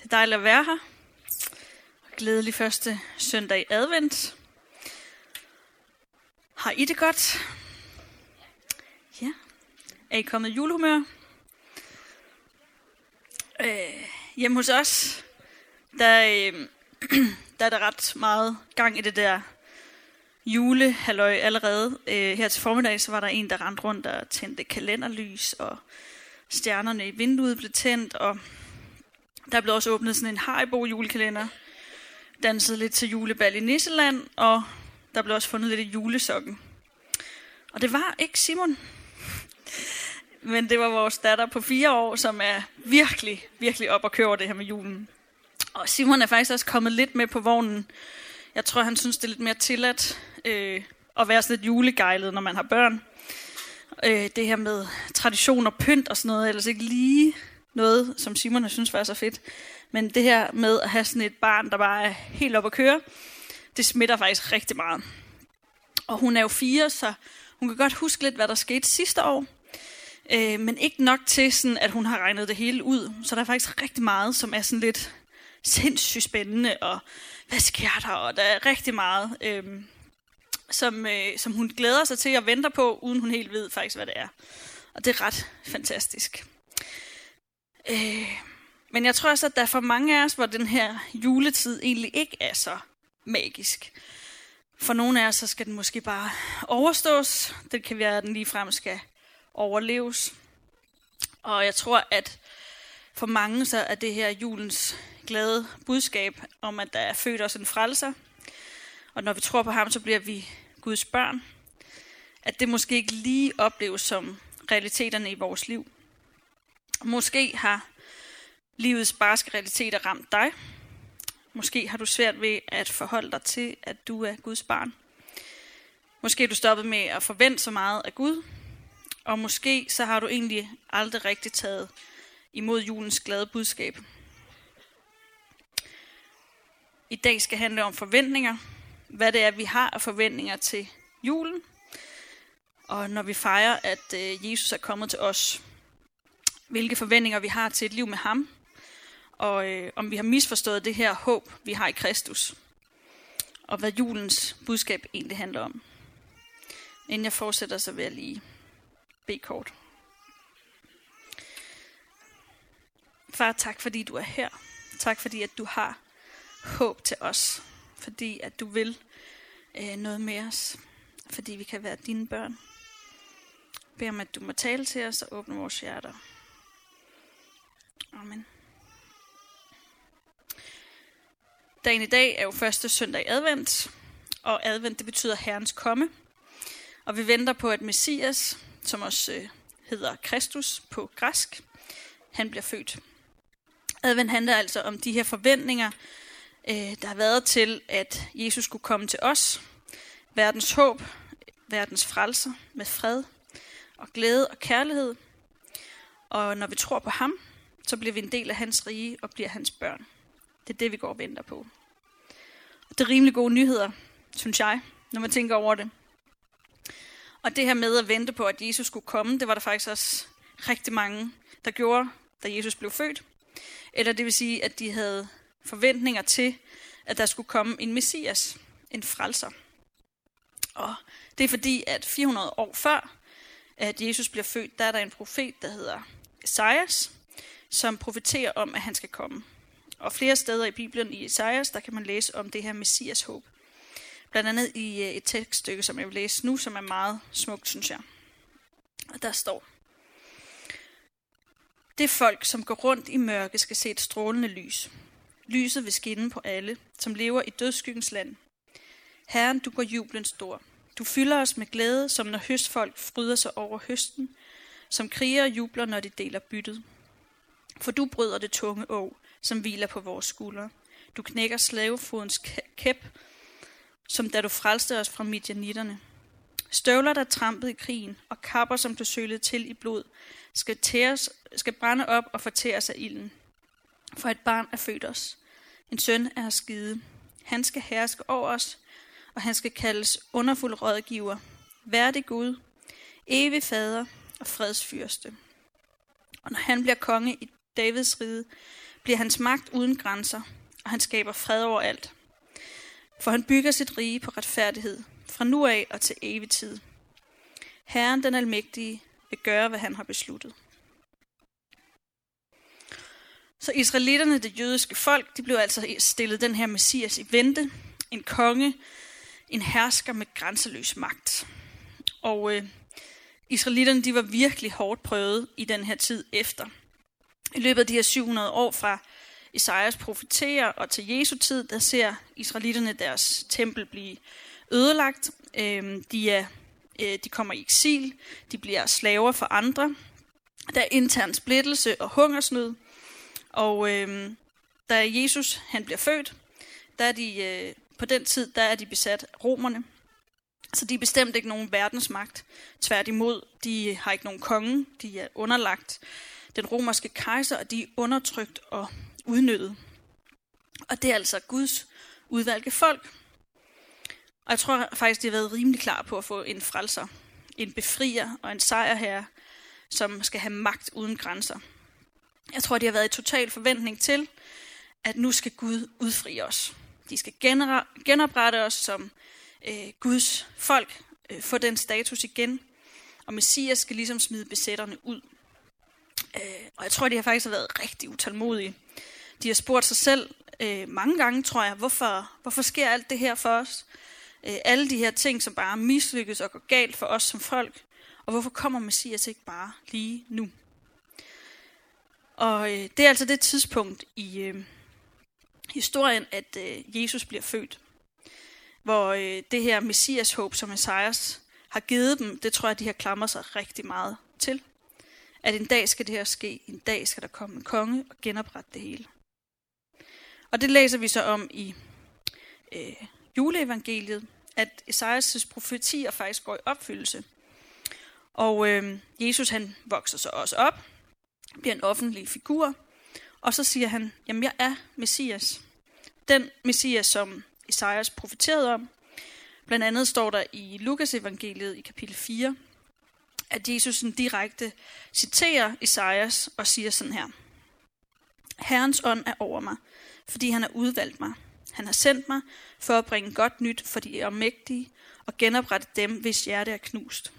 Det er dejligt at være her. Glædelig første søndag i advent. Har I det godt? Ja. Er I kommet i julehumør? Øh, hjemme hos os, der, øh, der er der ret meget gang i det der julehalløj allerede. Øh, her til formiddag, så var der en, der rendte rundt og tændte kalenderlys, og stjernerne i vinduet blev tændt, og der blev også åbnet sådan en Haribo julekalender, danset lidt til julebal i Nisseland, og der blev også fundet lidt i julesokken. Og det var ikke Simon, men det var vores datter på fire år, som er virkelig, virkelig op og køre det her med julen. Og Simon er faktisk også kommet lidt med på vognen. Jeg tror, han synes, det er lidt mere tilladt øh, at være sådan lidt julegejlet, når man har børn. Øh, det her med tradition og pynt og sådan noget, ellers ikke lige noget, som Simon har synes var så fedt. Men det her med at have sådan et barn, der bare er helt op at køre, det smitter faktisk rigtig meget. Og hun er jo fire, så hun kan godt huske lidt, hvad der skete sidste år. Øh, men ikke nok til, sådan, at hun har regnet det hele ud. Så der er faktisk rigtig meget, som er sådan lidt sindssygt spændende, og hvad sker der? Og der er rigtig meget, øh, som, øh, som hun glæder sig til at vente på, uden hun helt ved faktisk, hvad det er. Og det er ret fantastisk. Øh, men jeg tror også, at der er for mange af os, hvor den her juletid egentlig ikke er så magisk. For nogle af os, så skal den måske bare overstås. Det kan være, at den ligefrem skal overleves. Og jeg tror, at for mange så er det her julens glade budskab om, at der er født os en frelser. Og når vi tror på ham, så bliver vi Guds børn. At det måske ikke lige opleves som realiteterne i vores liv. Måske har livets barske realiteter ramt dig. Måske har du svært ved at forholde dig til, at du er Guds barn. Måske er du stoppet med at forvente så meget af Gud. Og måske så har du egentlig aldrig rigtig taget imod julens glade budskab. I dag skal handle om forventninger. Hvad det er, vi har af forventninger til julen. Og når vi fejrer, at øh, Jesus er kommet til os hvilke forventninger vi har til et liv med ham, og øh, om vi har misforstået det her håb, vi har i Kristus, og hvad julens budskab egentlig handler om. Inden jeg fortsætter, så vil jeg lige bede kort. Far, tak fordi du er her. Tak fordi at du har håb til os. Fordi at du vil øh, noget med os. Fordi vi kan være dine børn. Bed om, at du må tale til os og åbne vores hjerter. Amen. Dagen i dag er jo første søndag i advent, og advent det betyder Herrens komme. Og vi venter på, at Messias, som også øh, hedder Kristus på græsk, han bliver født. Advent handler altså om de her forventninger, øh, der har været til, at Jesus skulle komme til os. Verdens håb, verdens frelser med fred og glæde og kærlighed. Og når vi tror på ham, så bliver vi en del af hans rige og bliver hans børn. Det er det, vi går og venter på. Og det er rimelig gode nyheder, synes jeg, når man tænker over det. Og det her med at vente på, at Jesus skulle komme, det var der faktisk også rigtig mange, der gjorde, da Jesus blev født. Eller det vil sige, at de havde forventninger til, at der skulle komme en messias, en frelser. Og det er fordi, at 400 år før, at Jesus bliver født, der er der en profet, der hedder Esajas, som profeterer om, at han skal komme. Og flere steder i Bibelen i Esajas, der kan man læse om det her messias håb. Blandt andet i øh, et tekststykke, som jeg vil læse nu, som er meget smukt, synes jeg. Og der står, Det folk, som går rundt i mørke, skal se et strålende lys. Lyset vil skinne på alle, som lever i dødskyggens land. Herren, du går jublen stor. Du fylder os med glæde, som når høstfolk fryder sig over høsten, som kriger jubler, når de deler byttet. For du bryder det tunge å, som hviler på vores skuldre. Du knækker slavefodens kæp, som da du frelste os fra midjanitterne. Støvler, der trampet i krigen, og kapper, som du sølede til i blod, skal, tæres, skal brænde op og fortæres af ilden. For et barn er født os. En søn er skide. Han skal herske over os, og han skal kaldes underfuld rådgiver, værdig Gud, evig fader og fredsfyrste. Og når han bliver konge i Davids rige, bliver hans magt uden grænser, og han skaber fred over alt. For han bygger sit rige på retfærdighed, fra nu af og til evig tid. Herren den almægtige vil gøre, hvad han har besluttet. Så israelitterne, det jødiske folk, de blev altså stillet den her messias i vente. En konge, en hersker med grænseløs magt. Og øh, israelitterne, de var virkelig hårdt prøvet i den her tid efter. I løbet af de her 700 år fra Esajas profeterer og til Jesu tid, der ser israelitterne deres tempel blive ødelagt. Øh, de, er, øh, de kommer i eksil, de bliver slaver for andre. Der er intern splittelse og hungersnød. Og øh, da Jesus han bliver født, der er de, øh, på den tid der er de besat romerne. Så de er bestemt ikke nogen verdensmagt. Tværtimod, de har ikke nogen konge. De er underlagt den romerske kejser, og de er undertrykt og udnyttet. Og det er altså Guds udvalgte folk. Og jeg tror faktisk, de har været rimelig klar på at få en frelser, en befrier og en sejrherre, som skal have magt uden grænser. Jeg tror, de har været i total forventning til, at nu skal Gud udfri os. De skal genoprette os som øh, Guds folk, øh, få den status igen, og Messias skal ligesom smide besætterne ud. Øh, og jeg tror, de har faktisk været rigtig utålmodige. De har spurgt sig selv øh, mange gange, tror jeg, hvorfor, hvorfor sker alt det her for os? Øh, alle de her ting, som bare mislykkes og går galt for os som folk. Og hvorfor kommer Messias ikke bare lige nu? Og øh, det er altså det tidspunkt i øh, historien, at øh, Jesus bliver født. Hvor øh, det her messias håb, som Messias har givet dem, det tror jeg, de har klamret sig rigtig meget til. At en dag skal det her ske, en dag skal der komme en konge og genoprette det hele. Og det læser vi så om i øh, juleevangeliet, at Esajas profetier faktisk går i opfyldelse. Og øh, Jesus han vokser så også op, bliver en offentlig figur, og så siger han, jamen jeg er Messias. Den Messias, som Esajas profeterede om. Blandt andet står der i Lukas evangeliet i kapitel 4, at Jesus direkte citerer Esajas og siger sådan her. Herrens ånd er over mig, fordi han har udvalgt mig. Han har sendt mig for at bringe godt nyt for de omægtige og genoprette dem, hvis hjerte er knust.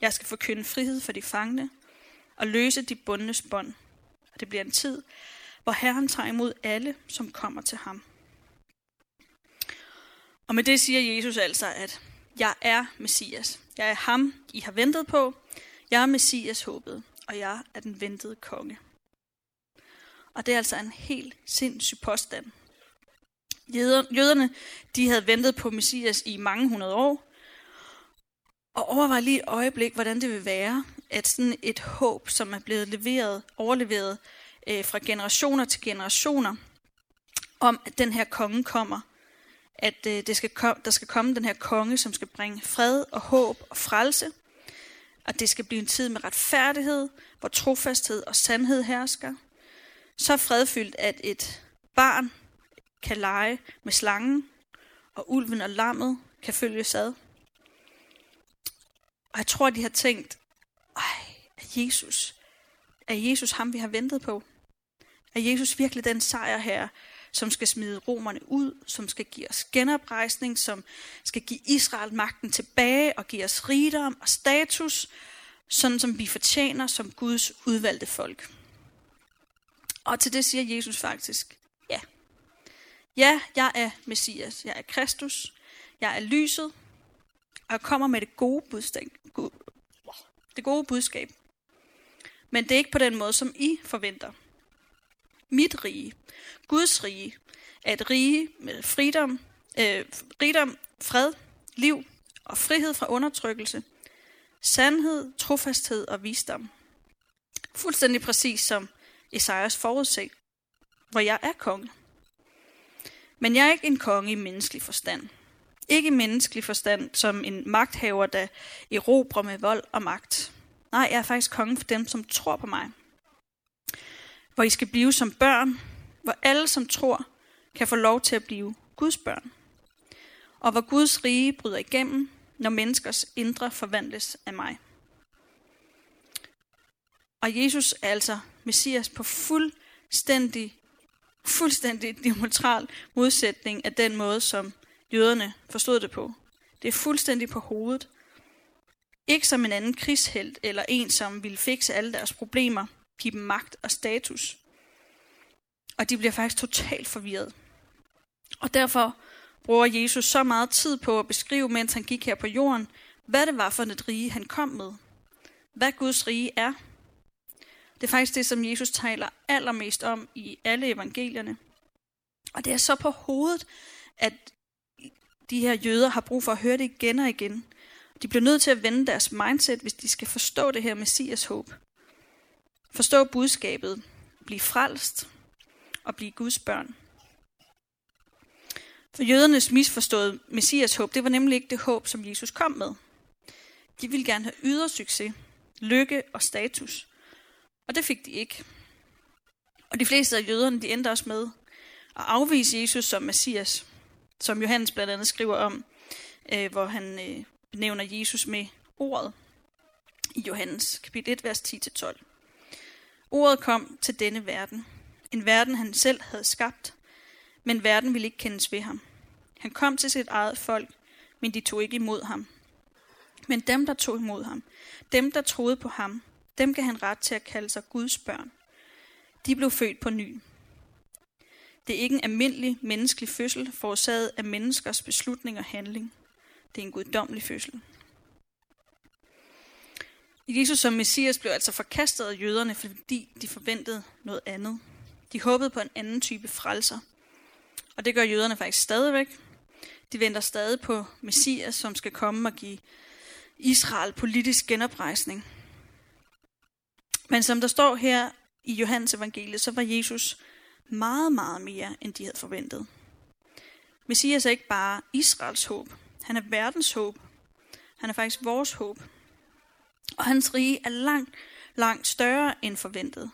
Jeg skal forkynde frihed for de fangne og løse de bundnes bånd. Og det bliver en tid, hvor Herren tager imod alle, som kommer til ham. Og med det siger Jesus altså, at jeg er Messias. Jeg er ham, I har ventet på. Jeg er Messias håbet, og jeg er den ventede konge. Og det er altså en helt sindssyg påstand. Jøderne, de havde ventet på Messias i mange hundrede år, og overvej lige et øjeblik, hvordan det vil være, at sådan et håb, som er blevet leveret, overleveret øh, fra generationer til generationer, om at den her konge kommer, at øh, det skal kom, der skal komme den her konge, som skal bringe fred og håb og frelse, og det skal blive en tid med retfærdighed, hvor trofasthed og sandhed hersker. Så fredfyldt, at et barn kan lege med slangen, og ulven og lammet kan følge ad. Og jeg tror, de har tænkt, ej, er Jesus, er Jesus ham, vi har ventet på? Er Jesus virkelig den sejr her, som skal smide romerne ud, som skal give os genoprejsning, som skal give Israel magten tilbage og give os rigdom og status, sådan som vi fortjener som Guds udvalgte folk. Og til det siger Jesus faktisk, ja. Ja, jeg er Messias, jeg er Kristus, jeg er lyset, og jeg kommer med det gode budskab. Det gode budskab. Men det er ikke på den måde, som I forventer. Mit rige, Guds rige, er et rige med fridom, øh, rigdom, fred, liv og frihed fra undertrykkelse, sandhed, trofasthed og visdom. Fuldstændig præcis som Esajas forudsag, hvor jeg er konge. Men jeg er ikke en konge i menneskelig forstand. Ikke i menneskelig forstand som en magthaver, der erobrer med vold og magt. Nej, jeg er faktisk konge for dem, som tror på mig. Hvor I skal blive som børn, hvor alle, som tror, kan få lov til at blive Guds børn. Og hvor Guds rige bryder igennem, når menneskers indre forvandles af mig. Og Jesus er altså Messias på fuldstændig fuldstændig diametral modsætning af den måde, som jøderne forstod det på. Det er fuldstændig på hovedet. Ikke som en anden krigshelt eller en, som ville fikse alle deres problemer, give dem magt og status. Og de bliver faktisk totalt forvirret. Og derfor bruger Jesus så meget tid på at beskrive, mens han gik her på jorden, hvad det var for et rige, han kom med. Hvad Guds rige er. Det er faktisk det, som Jesus taler allermest om i alle evangelierne. Og det er så på hovedet, at de her jøder har brug for at høre det igen og igen. De bliver nødt til at vende deres mindset, hvis de skal forstå det her messias håb. Forstå budskabet, blive frelst og blive Guds børn. For jødernes misforståede messias håb, det var nemlig ikke det håb, som Jesus kom med. De ville gerne have ydersucces, lykke og status. Og det fik de ikke. Og de fleste af jøderne, de endte også med at afvise Jesus som messias, som Johannes blandt andet skriver om, øh, hvor han øh, benævner Jesus med ordet i Johannes kapitel 1, vers 10-12. Ordet kom til denne verden, en verden han selv havde skabt, men verden ville ikke kendes ved ham. Han kom til sit eget folk, men de tog ikke imod ham. Men dem, der tog imod ham, dem, der troede på ham, dem gav han ret til at kalde sig Guds børn. De blev født på ny. Det er ikke en almindelig menneskelig fødsel, forårsaget af menneskers beslutning og handling. Det er en guddommelig fødsel. Jesus som messias blev altså forkastet af jøderne, fordi de forventede noget andet. De håbede på en anden type frelser. Og det gør jøderne faktisk stadigvæk. De venter stadig på messias, som skal komme og give Israel politisk genoprejsning. Men som der står her i Johannes evangeliet, så var Jesus meget, meget mere, end de havde forventet. Messias er ikke bare Israels håb. Han er verdens håb. Han er faktisk vores håb. Og hans rige er langt, langt større end forventet.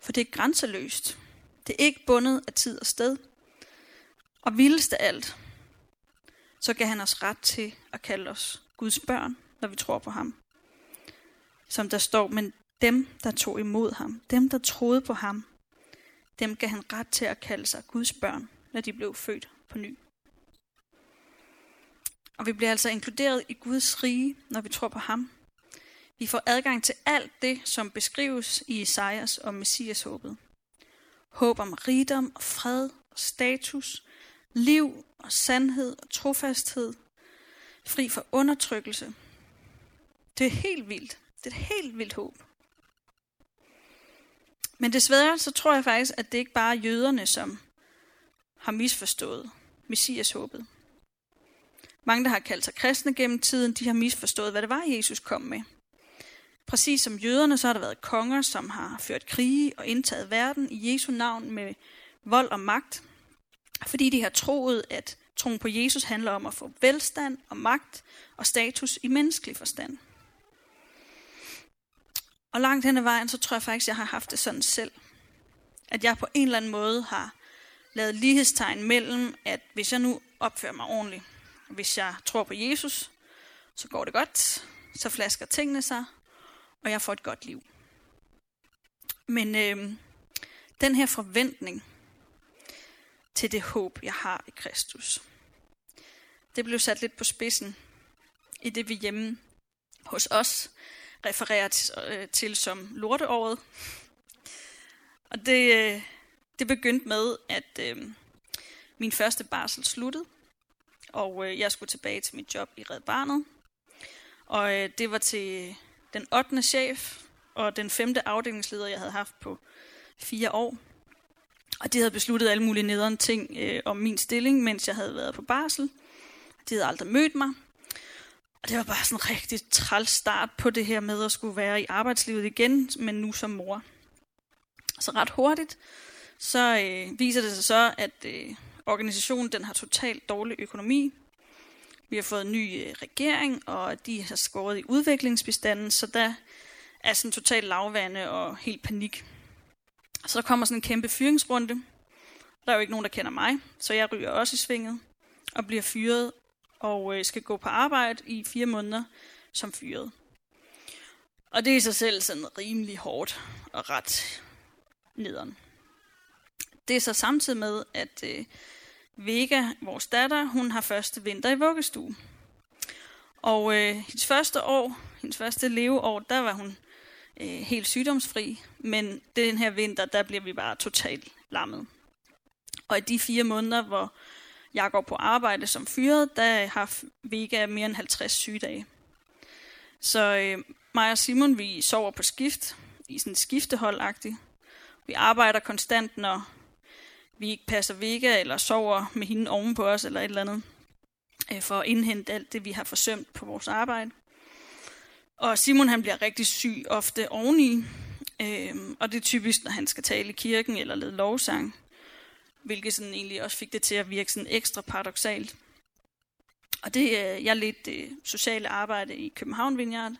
For det er grænseløst. Det er ikke bundet af tid og sted. Og vildest af alt, så gav han os ret til at kalde os Guds børn, når vi tror på ham. Som der står, men dem, der tog imod ham, dem, der troede på ham, dem gav han ret til at kalde sig Guds børn, når de blev født på ny. Og vi bliver altså inkluderet i Guds rige, når vi tror på ham. Vi får adgang til alt det, som beskrives i Esajas og Messias håbet. Håb om rigdom og fred og status, liv og sandhed og trofasthed, fri for undertrykkelse. Det er helt vildt. Det er et helt vildt håb. Men desværre så tror jeg faktisk, at det ikke bare er jøderne, som har misforstået Messias håbet. Mange, der har kaldt sig kristne gennem tiden, de har misforstået, hvad det var, Jesus kom med. Præcis som jøderne, så har der været konger, som har ført krige og indtaget verden i Jesu navn med vold og magt, fordi de har troet, at troen på Jesus handler om at få velstand og magt og status i menneskelig forstand. Og langt hen ad vejen, så tror jeg faktisk, jeg har haft det sådan selv. At jeg på en eller anden måde har lavet lighedstegn mellem, at hvis jeg nu opfører mig ordentligt, hvis jeg tror på Jesus, så går det godt, så flasker tingene sig, og jeg får et godt liv. Men øh, den her forventning til det håb, jeg har i Kristus, det blev sat lidt på spidsen i det, vi hjemme hos os refererer til, øh, til som lorteåret. Og det, øh, det begyndte med, at øh, min første barsel sluttede, og øh, jeg skulle tilbage til mit job i Red Barnet. Og øh, det var til den 8. chef og den femte afdelingsleder, jeg havde haft på fire år. Og de havde besluttet alle mulige nederen ting øh, om min stilling, mens jeg havde været på barsel. De havde aldrig mødt mig. Og det var bare sådan en rigtig træls start på det her med at skulle være i arbejdslivet igen, men nu som mor. Så ret hurtigt, så øh, viser det sig så, at øh, organisationen den har totalt dårlig økonomi. Vi har fået en ny øh, regering, og de har skåret i udviklingsbestanden, så der er sådan total lavvande og helt panik. Så der kommer sådan en kæmpe fyringsrunde. Der er jo ikke nogen, der kender mig, så jeg ryger også i svinget og bliver fyret og øh, skal gå på arbejde i fire måneder som fyret. Og det er i sig selv sådan rimelig hårdt og ret nederen. Det er så samtidig med, at øh, Vega, vores datter, hun har første vinter i vuggestue. Og øh, hendes første år, hendes første leveår, der var hun øh, helt sygdomsfri. Men den her vinter, der bliver vi bare totalt lammet. Og i de fire måneder, hvor jeg går på arbejde som fyret, der har Vega mere end 50 sygedage. Så øh, mig og Simon, vi sover på skift, i sådan skifteholdagtigt. Vi arbejder konstant, når vi ikke passer Vega, eller sover med hende ovenpå os, eller et eller andet, øh, for at indhente alt det, vi har forsømt på vores arbejde. Og Simon han bliver rigtig syg ofte oveni, øh, og det er typisk, når han skal tale i kirken eller lede lovsang, hvilket sådan egentlig også fik det til at virke sådan ekstra paradoxalt. Og det, øh, jeg ledte det sociale arbejde i København Vineyard,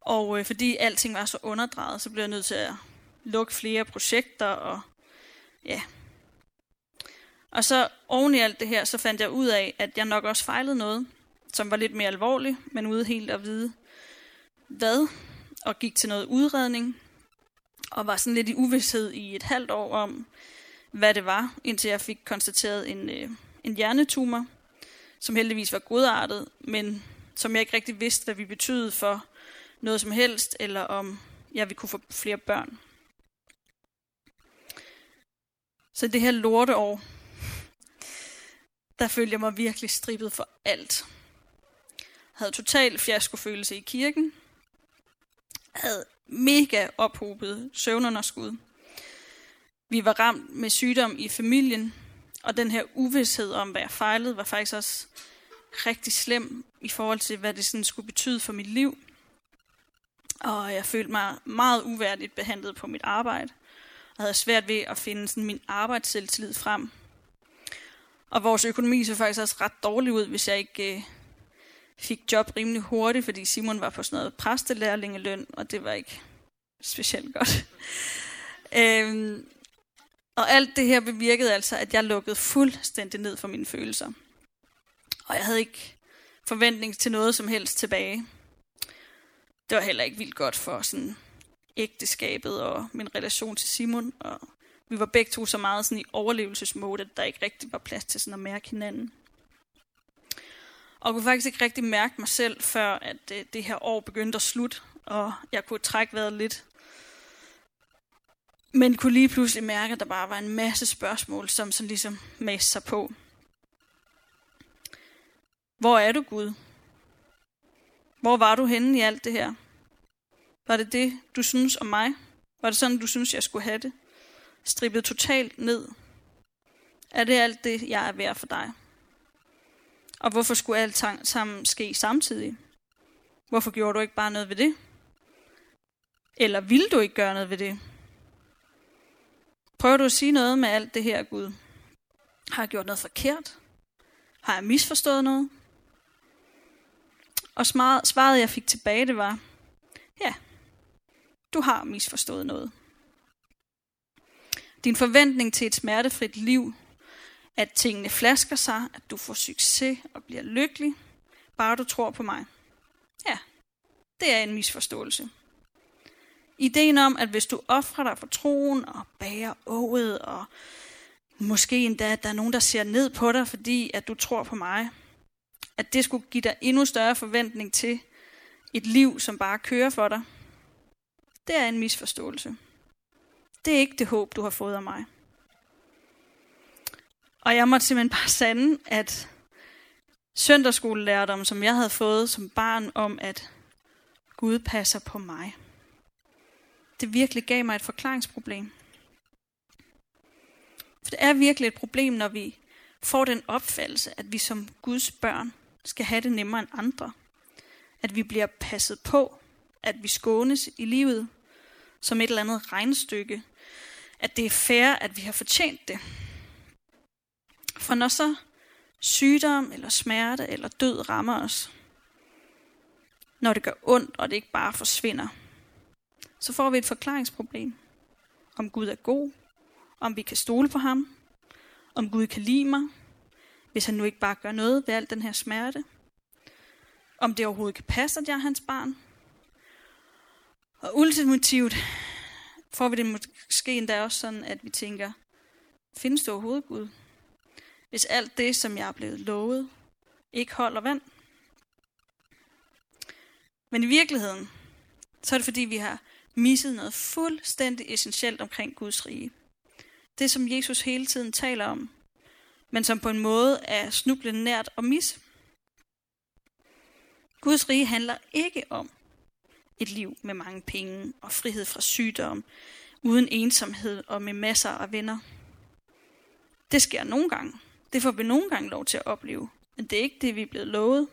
og øh, fordi alting var så underdrejet, så blev jeg nødt til at lukke flere projekter, og ja. Og så oven i alt det her, så fandt jeg ud af, at jeg nok også fejlede noget, som var lidt mere alvorligt, men ude helt at vide, hvad, og gik til noget udredning, og var sådan lidt i uvidshed i et halvt år om, hvad det var, indtil jeg fik konstateret en, øh, en hjernetumor, som heldigvis var godartet, men som jeg ikke rigtig vidste, hvad vi betød for noget som helst, eller om jeg ville kunne få flere børn. Så det her lorteår, der følte jeg mig virkelig strippet for alt. Jeg havde total fiaskofølelse i kirken. Jeg havde mega ophobet søvnunderskud. Vi var ramt med sygdom i familien, og den her uvidshed om, hvad jeg fejlede, var faktisk også rigtig slem i forhold til, hvad det sådan skulle betyde for mit liv. Og jeg følte mig meget uværdigt behandlet på mit arbejde. og havde svært ved at finde sådan min arbejdsselvtillid frem. Og vores økonomi så faktisk også ret dårlig ud, hvis jeg ikke øh, fik job rimelig hurtigt, fordi Simon var på sådan noget præstelærlingeløn, og det var ikke specielt godt. øhm, og alt det her bevirkede altså, at jeg lukkede fuldstændig ned for mine følelser. Og jeg havde ikke forventning til noget som helst tilbage. Det var heller ikke vildt godt for sådan ægteskabet og min relation til Simon. Og vi var begge to så meget sådan i overlevelsesmode, at der ikke rigtig var plads til sådan at mærke hinanden. Og jeg kunne faktisk ikke rigtig mærke mig selv, før at det, øh, det her år begyndte at slutte, og jeg kunne trække vejret lidt. Men kunne lige pludselig mærke, at der bare var en masse spørgsmål, som sådan ligesom mæste sig på. Hvor er du, Gud? Hvor var du henne i alt det her? Var det det, du synes om mig? Var det sådan, du synes, jeg skulle have det? Strippet totalt ned? Er det alt det, jeg er værd for dig? Og hvorfor skulle alt sammen ske samtidig? Hvorfor gjorde du ikke bare noget ved det? Eller vil du ikke gøre noget ved det? Prøver du at sige noget med alt det her, Gud? Har jeg gjort noget forkert? Har jeg misforstået noget? Og svaret, jeg fik tilbage, det var, ja, du har misforstået noget. Din forventning til et smertefrit liv, at tingene flasker sig, at du får succes og bliver lykkelig, bare du tror på mig. Ja, det er en misforståelse. Ideen om, at hvis du offrer dig for troen og bærer ået, og måske endda, at der er nogen, der ser ned på dig, fordi at du tror på mig, at det skulle give dig endnu større forventning til et liv, som bare kører for dig, det er en misforståelse. Det er ikke det håb, du har fået af mig. Og jeg måtte simpelthen bare sande, at søndagsskolelærdom, som jeg havde fået som barn om, at Gud passer på mig, det virkelig gav mig et forklaringsproblem. For det er virkelig et problem, når vi får den opfattelse, at vi som Guds børn skal have det nemmere end andre. At vi bliver passet på, at vi skånes i livet som et eller andet regnstykke. At det er fair, at vi har fortjent det. For når så sygdom eller smerte eller død rammer os, når det gør ondt, og det ikke bare forsvinder, så får vi et forklaringsproblem. Om Gud er god, om vi kan stole på ham, om Gud kan lide mig, hvis han nu ikke bare gør noget ved al den her smerte. Om det overhovedet kan passe, at jeg er hans barn. Og ultimativt får vi det måske endda også sådan, at vi tænker, findes du overhovedet Gud? Hvis alt det, som jeg er blevet lovet, ikke holder vand. Men i virkeligheden, så er det fordi, vi har misset noget fuldstændig essentielt omkring Guds rige. Det, som Jesus hele tiden taler om, men som på en måde er snublende nært og mis. Guds rige handler ikke om et liv med mange penge og frihed fra sygdom, uden ensomhed og med masser af venner. Det sker nogle gange. Det får vi nogle gange lov til at opleve, men det er ikke det, vi er blevet lovet.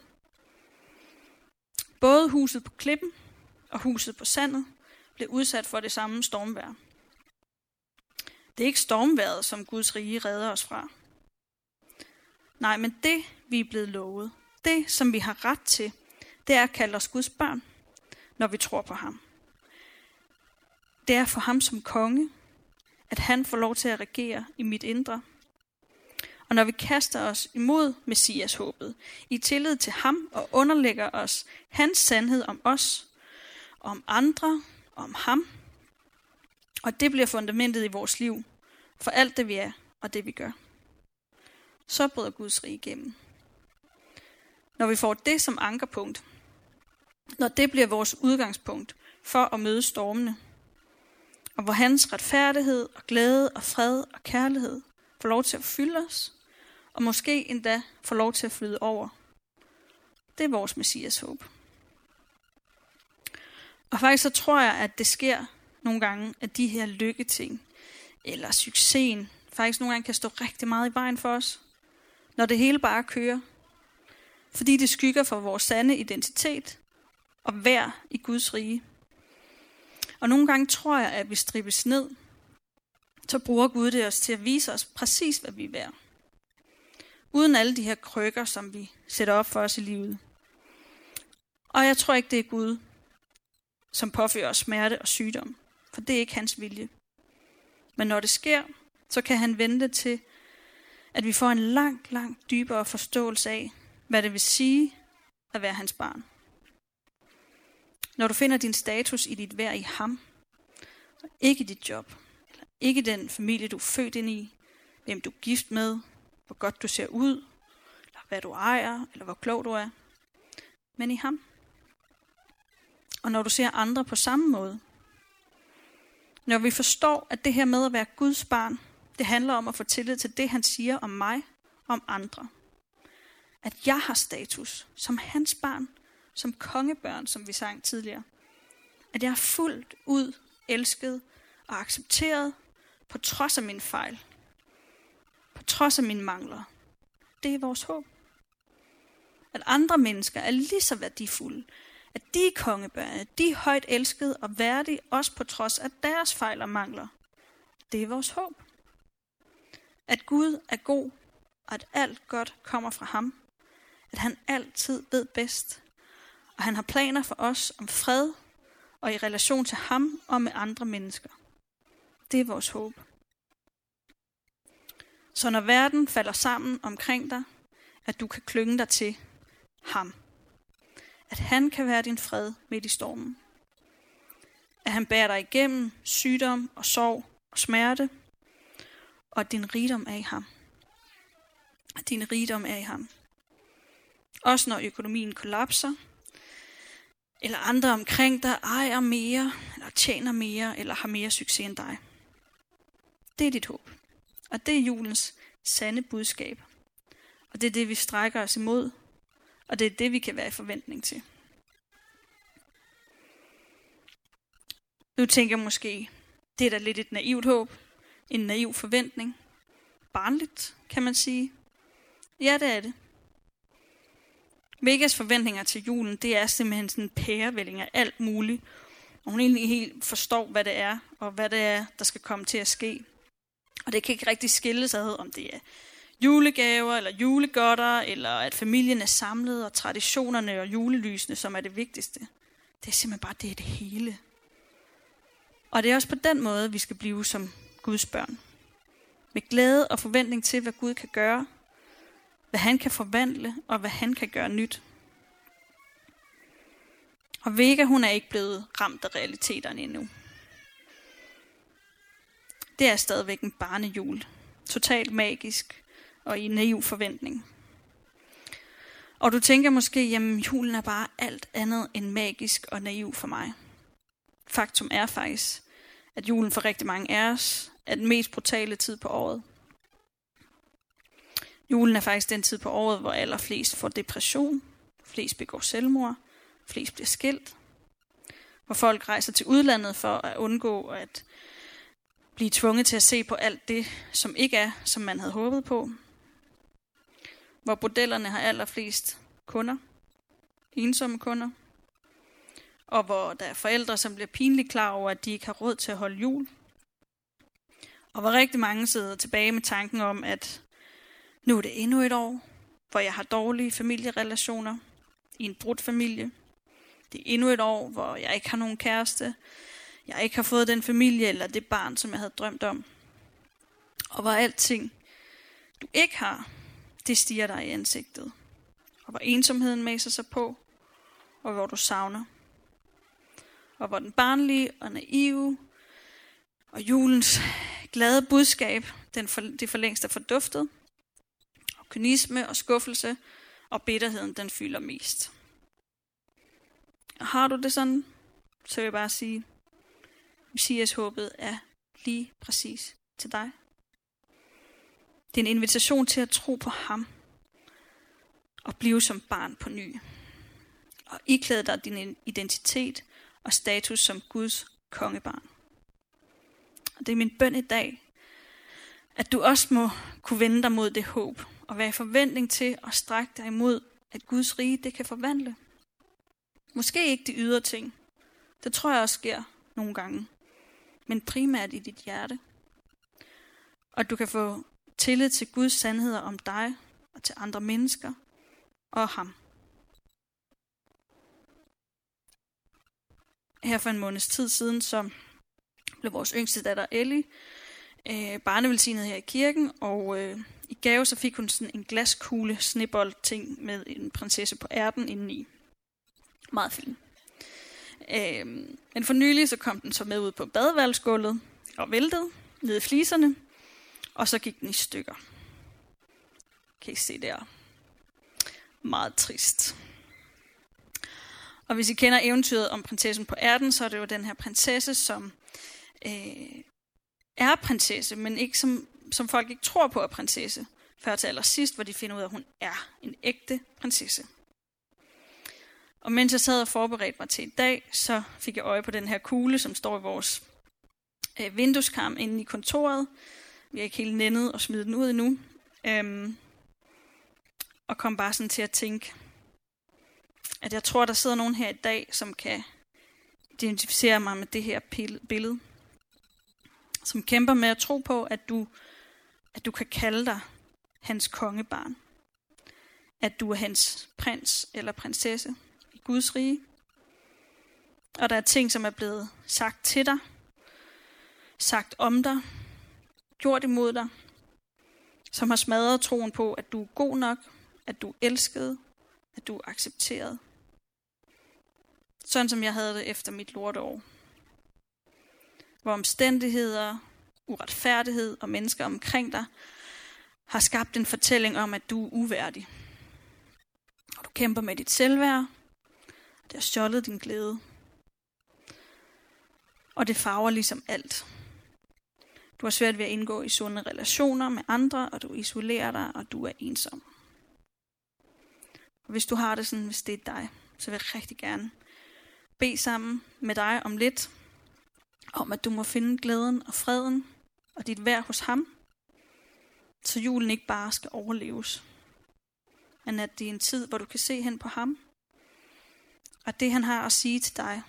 Både huset på klippen og huset på sandet blev udsat for det samme stormvær. Det er ikke stormværet, som Guds rige redder os fra. Nej, men det, vi er blevet lovet, det, som vi har ret til, det er at kalde os Guds børn, når vi tror på ham. Det er for ham som konge, at han får lov til at regere i mit indre. Og når vi kaster os imod Messias håbet, i tillid til ham og underlægger os hans sandhed om os, om andre, om ham, og det bliver fundamentet i vores liv, for alt det vi er og det vi gør så bryder Guds rige igennem. Når vi får det som ankerpunkt, når det bliver vores udgangspunkt for at møde stormene, og hvor hans retfærdighed og glæde og fred og kærlighed får lov til at fylde os, og måske endda får lov til at flyde over. Det er vores messias håb. Og faktisk så tror jeg, at det sker nogle gange, at de her lykketing, eller succesen, faktisk nogle gange kan stå rigtig meget i vejen for os når det hele bare kører. Fordi det skygger for vores sande identitet og vær i Guds rige. Og nogle gange tror jeg, at vi strippes ned, så bruger Gud det os til at vise os præcis, hvad vi er værd. Uden alle de her krykker, som vi sætter op for os i livet. Og jeg tror ikke, det er Gud, som påfører os smerte og sygdom, for det er ikke hans vilje. Men når det sker, så kan han vente til, at vi får en langt, langt dybere forståelse af, hvad det vil sige at være hans barn. Når du finder din status i dit værd i ham, og ikke dit job, eller ikke den familie, du er født ind i, hvem du er gift med, hvor godt du ser ud, eller hvad du ejer, eller hvor klog du er, men i ham. Og når du ser andre på samme måde, når vi forstår, at det her med at være Guds barn, det handler om at få tillid til det, han siger om mig og om andre. At jeg har status som hans barn, som kongebørn, som vi sang tidligere. At jeg er fuldt ud elsket og accepteret på trods af min fejl. På trods af mine mangler. Det er vores håb. At andre mennesker er lige så værdifulde. At de er kongebørn, at de er højt elskede og værdige, også på trods af deres fejl og mangler. Det er vores håb at Gud er god, og at alt godt kommer fra ham. At han altid ved bedst. Og han har planer for os om fred og i relation til ham og med andre mennesker. Det er vores håb. Så når verden falder sammen omkring dig, at du kan klynge dig til ham. At han kan være din fred midt i stormen. At han bærer dig igennem sygdom og sorg og smerte – og at din rigdom er i ham. At din rigdom er i ham. Også når økonomien kollapser, eller andre omkring dig ejer mere, eller tjener mere, eller har mere succes end dig. Det er dit håb. Og det er julens sande budskab. Og det er det, vi strækker os imod. Og det er det, vi kan være i forventning til. Nu tænker jeg måske, det er da lidt et naivt håb en naiv forventning. Barnligt, kan man sige. Ja, det er det. Megas forventninger til julen, det er simpelthen sådan en pærevælling af alt muligt. Og hun egentlig helt forstår, hvad det er, og hvad det er, der skal komme til at ske. Og det kan ikke rigtig skille sig om det er julegaver, eller julegodter, eller at familien er samlet, og traditionerne og julelysene, som er det vigtigste. Det er simpelthen bare det, er det hele. Og det er også på den måde, vi skal blive som Guds børn. Med glæde og forventning til, hvad Gud kan gøre, hvad han kan forvandle, og hvad han kan gøre nyt. Og Vega, hun er ikke blevet ramt af realiteterne endnu. Det er stadigvæk en barnejul. totalt magisk og i naiv forventning. Og du tænker måske, jamen julen er bare alt andet end magisk og naiv for mig. Faktum er faktisk, at julen for rigtig mange af os er den mest brutale tid på året. Julen er faktisk den tid på året, hvor allerflest får depression, flest begår selvmord, flest bliver skilt, hvor folk rejser til udlandet for at undgå at blive tvunget til at se på alt det, som ikke er, som man havde håbet på. Hvor bordellerne har allerflest kunder, ensomme kunder, og hvor der er forældre, som bliver pinligt klar over, at de ikke har råd til at holde jul. Og hvor rigtig mange sidder tilbage med tanken om, at nu er det endnu et år, hvor jeg har dårlige familierelationer i en brudt familie. Det er endnu et år, hvor jeg ikke har nogen kæreste. Jeg ikke har fået den familie eller det barn, som jeg havde drømt om. Og hvor alting, du ikke har, det stiger dig i ansigtet. Og hvor ensomheden maser sig på, og hvor du savner. Og hvor den barnlige og naive og julens glade budskab, den for, det for længst er forduftet, kynisme og skuffelse, og bitterheden den fylder mest. Og har du det sådan, så vil jeg bare sige, Messias håbet er lige præcis til dig. Det er en invitation til at tro på ham og blive som barn på ny. Og iklæde dig din identitet og status som Guds kongebarn. Og det er min bøn i dag, at du også må kunne vende dig mod det håb, og være i forventning til at strække dig imod, at Guds rige det kan forvandle. Måske ikke de ydre ting. Det tror jeg også sker nogle gange. Men primært i dit hjerte. Og du kan få tillid til Guds sandheder om dig og til andre mennesker og ham. Her for en måneds tid siden, så blev vores yngste datter Ellie øh, barnevelsignet her i kirken, og øh, gave så fik hun sådan en glaskugle snebold ting med en prinsesse på ærten indeni. Meget fin. Øh, men for nylig så kom den så med ud på badeværelsesgulvet og væltede ned i fliserne, og så gik den i stykker. Kan I se der? Meget trist. Og hvis I kender eventyret om prinsessen på ærten, så er det jo den her prinsesse, som øh, er prinsesse, men ikke som, som folk ikke tror på er prinsesse, før til allersidst, hvor de finder ud af, at hun er en ægte prinsesse. Og mens jeg sad og forberedte mig til i dag, så fik jeg øje på den her kugle, som står i vores øh, vindueskarm inde i kontoret. Vi har ikke helt nændet og smide den ud endnu. Øhm, og kom bare sådan til at tænke, at jeg tror, der sidder nogen her i dag, som kan identificere mig med det her billede som kæmper med at tro på, at du, at du kan kalde dig hans kongebarn. At du er hans prins eller prinsesse i Guds rige. Og der er ting, som er blevet sagt til dig, sagt om dig, gjort imod dig, som har smadret troen på, at du er god nok, at du er elsket, at du er accepteret. Sådan som jeg havde det efter mit lorteår hvor omstændigheder, uretfærdighed og mennesker omkring dig har skabt en fortælling om, at du er uværdig. Og du kæmper med dit selvværd, og det har stjålet din glæde. Og det farver ligesom alt. Du har svært ved at indgå i sunde relationer med andre, og du isolerer dig, og du er ensom. Og hvis du har det sådan, hvis det er dig, så vil jeg rigtig gerne bede sammen med dig om lidt, om at du må finde glæden og freden og dit værd hos ham, så julen ikke bare skal overleves, men at det er en tid, hvor du kan se hen på ham, og det han har at sige til dig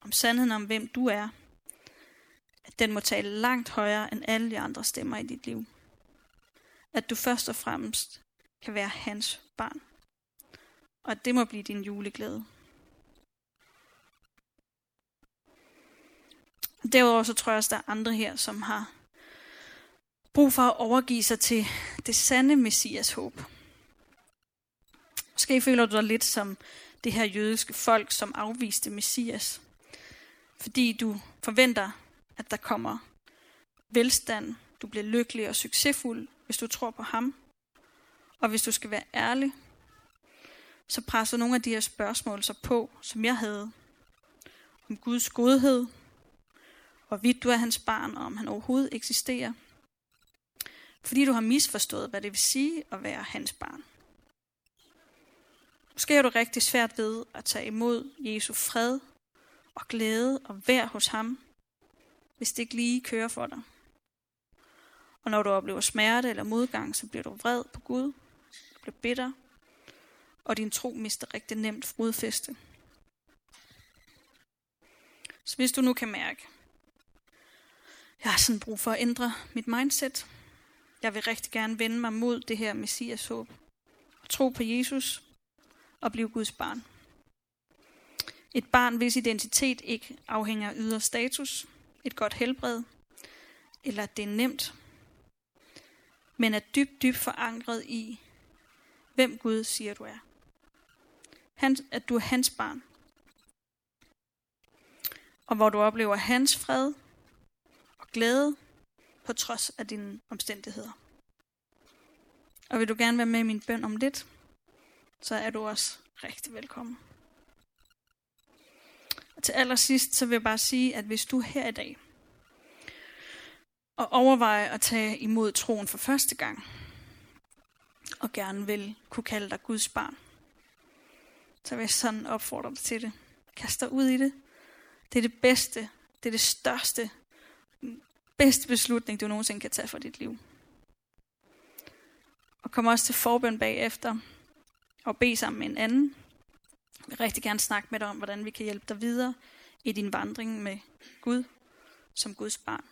om sandheden om hvem du er, at den må tale langt højere end alle de andre stemmer i dit liv. At du først og fremmest kan være hans barn. Og at det må blive din juleglæde. Derudover så tror jeg også, der er andre her, som har brug for at overgive sig til det sande messias håb. Måske føler du dig lidt som det her jødiske folk, som afviste messias. Fordi du forventer, at der kommer velstand, Du bliver lykkelig og succesfuld, hvis du tror på ham. Og hvis du skal være ærlig, så presser nogle af de her spørgsmål sig på, som jeg havde. Om Guds godhed, hvorvidt du er hans barn, og om han overhovedet eksisterer. Fordi du har misforstået, hvad det vil sige at være hans barn. Måske er du rigtig svært ved at tage imod Jesu fred og glæde og vær hos ham, hvis det ikke lige kører for dig. Og når du oplever smerte eller modgang, så bliver du vred på Gud, du bliver bitter, og din tro mister rigtig nemt fodfæste. Så hvis du nu kan mærke, jeg har sådan brug for at ændre mit mindset. Jeg vil rigtig gerne vende mig mod det her messias håb. Tro på Jesus og blive Guds barn. Et barn, hvis identitet ikke afhænger af ydre status, et godt helbred, eller at det er nemt, men er dybt, dybt forankret i, hvem Gud siger, du er. Han, at du er hans barn. Og hvor du oplever hans fred og glæde på trods af dine omstændigheder. Og vil du gerne være med i min bøn om lidt, så er du også rigtig velkommen. Og til allersidst, så vil jeg bare sige, at hvis du er her i dag, og overvejer at tage imod troen for første gang, og gerne vil kunne kalde dig Guds barn, så vil jeg sådan opfordre dig til det. Kast dig ud i det. Det er det bedste, det er det største, bedste beslutning, du nogensinde kan tage for dit liv. Og kom også til forbøn bagefter, og bed sammen med en anden. Jeg vil rigtig gerne snakke med dig om, hvordan vi kan hjælpe dig videre i din vandring med Gud som Guds barn.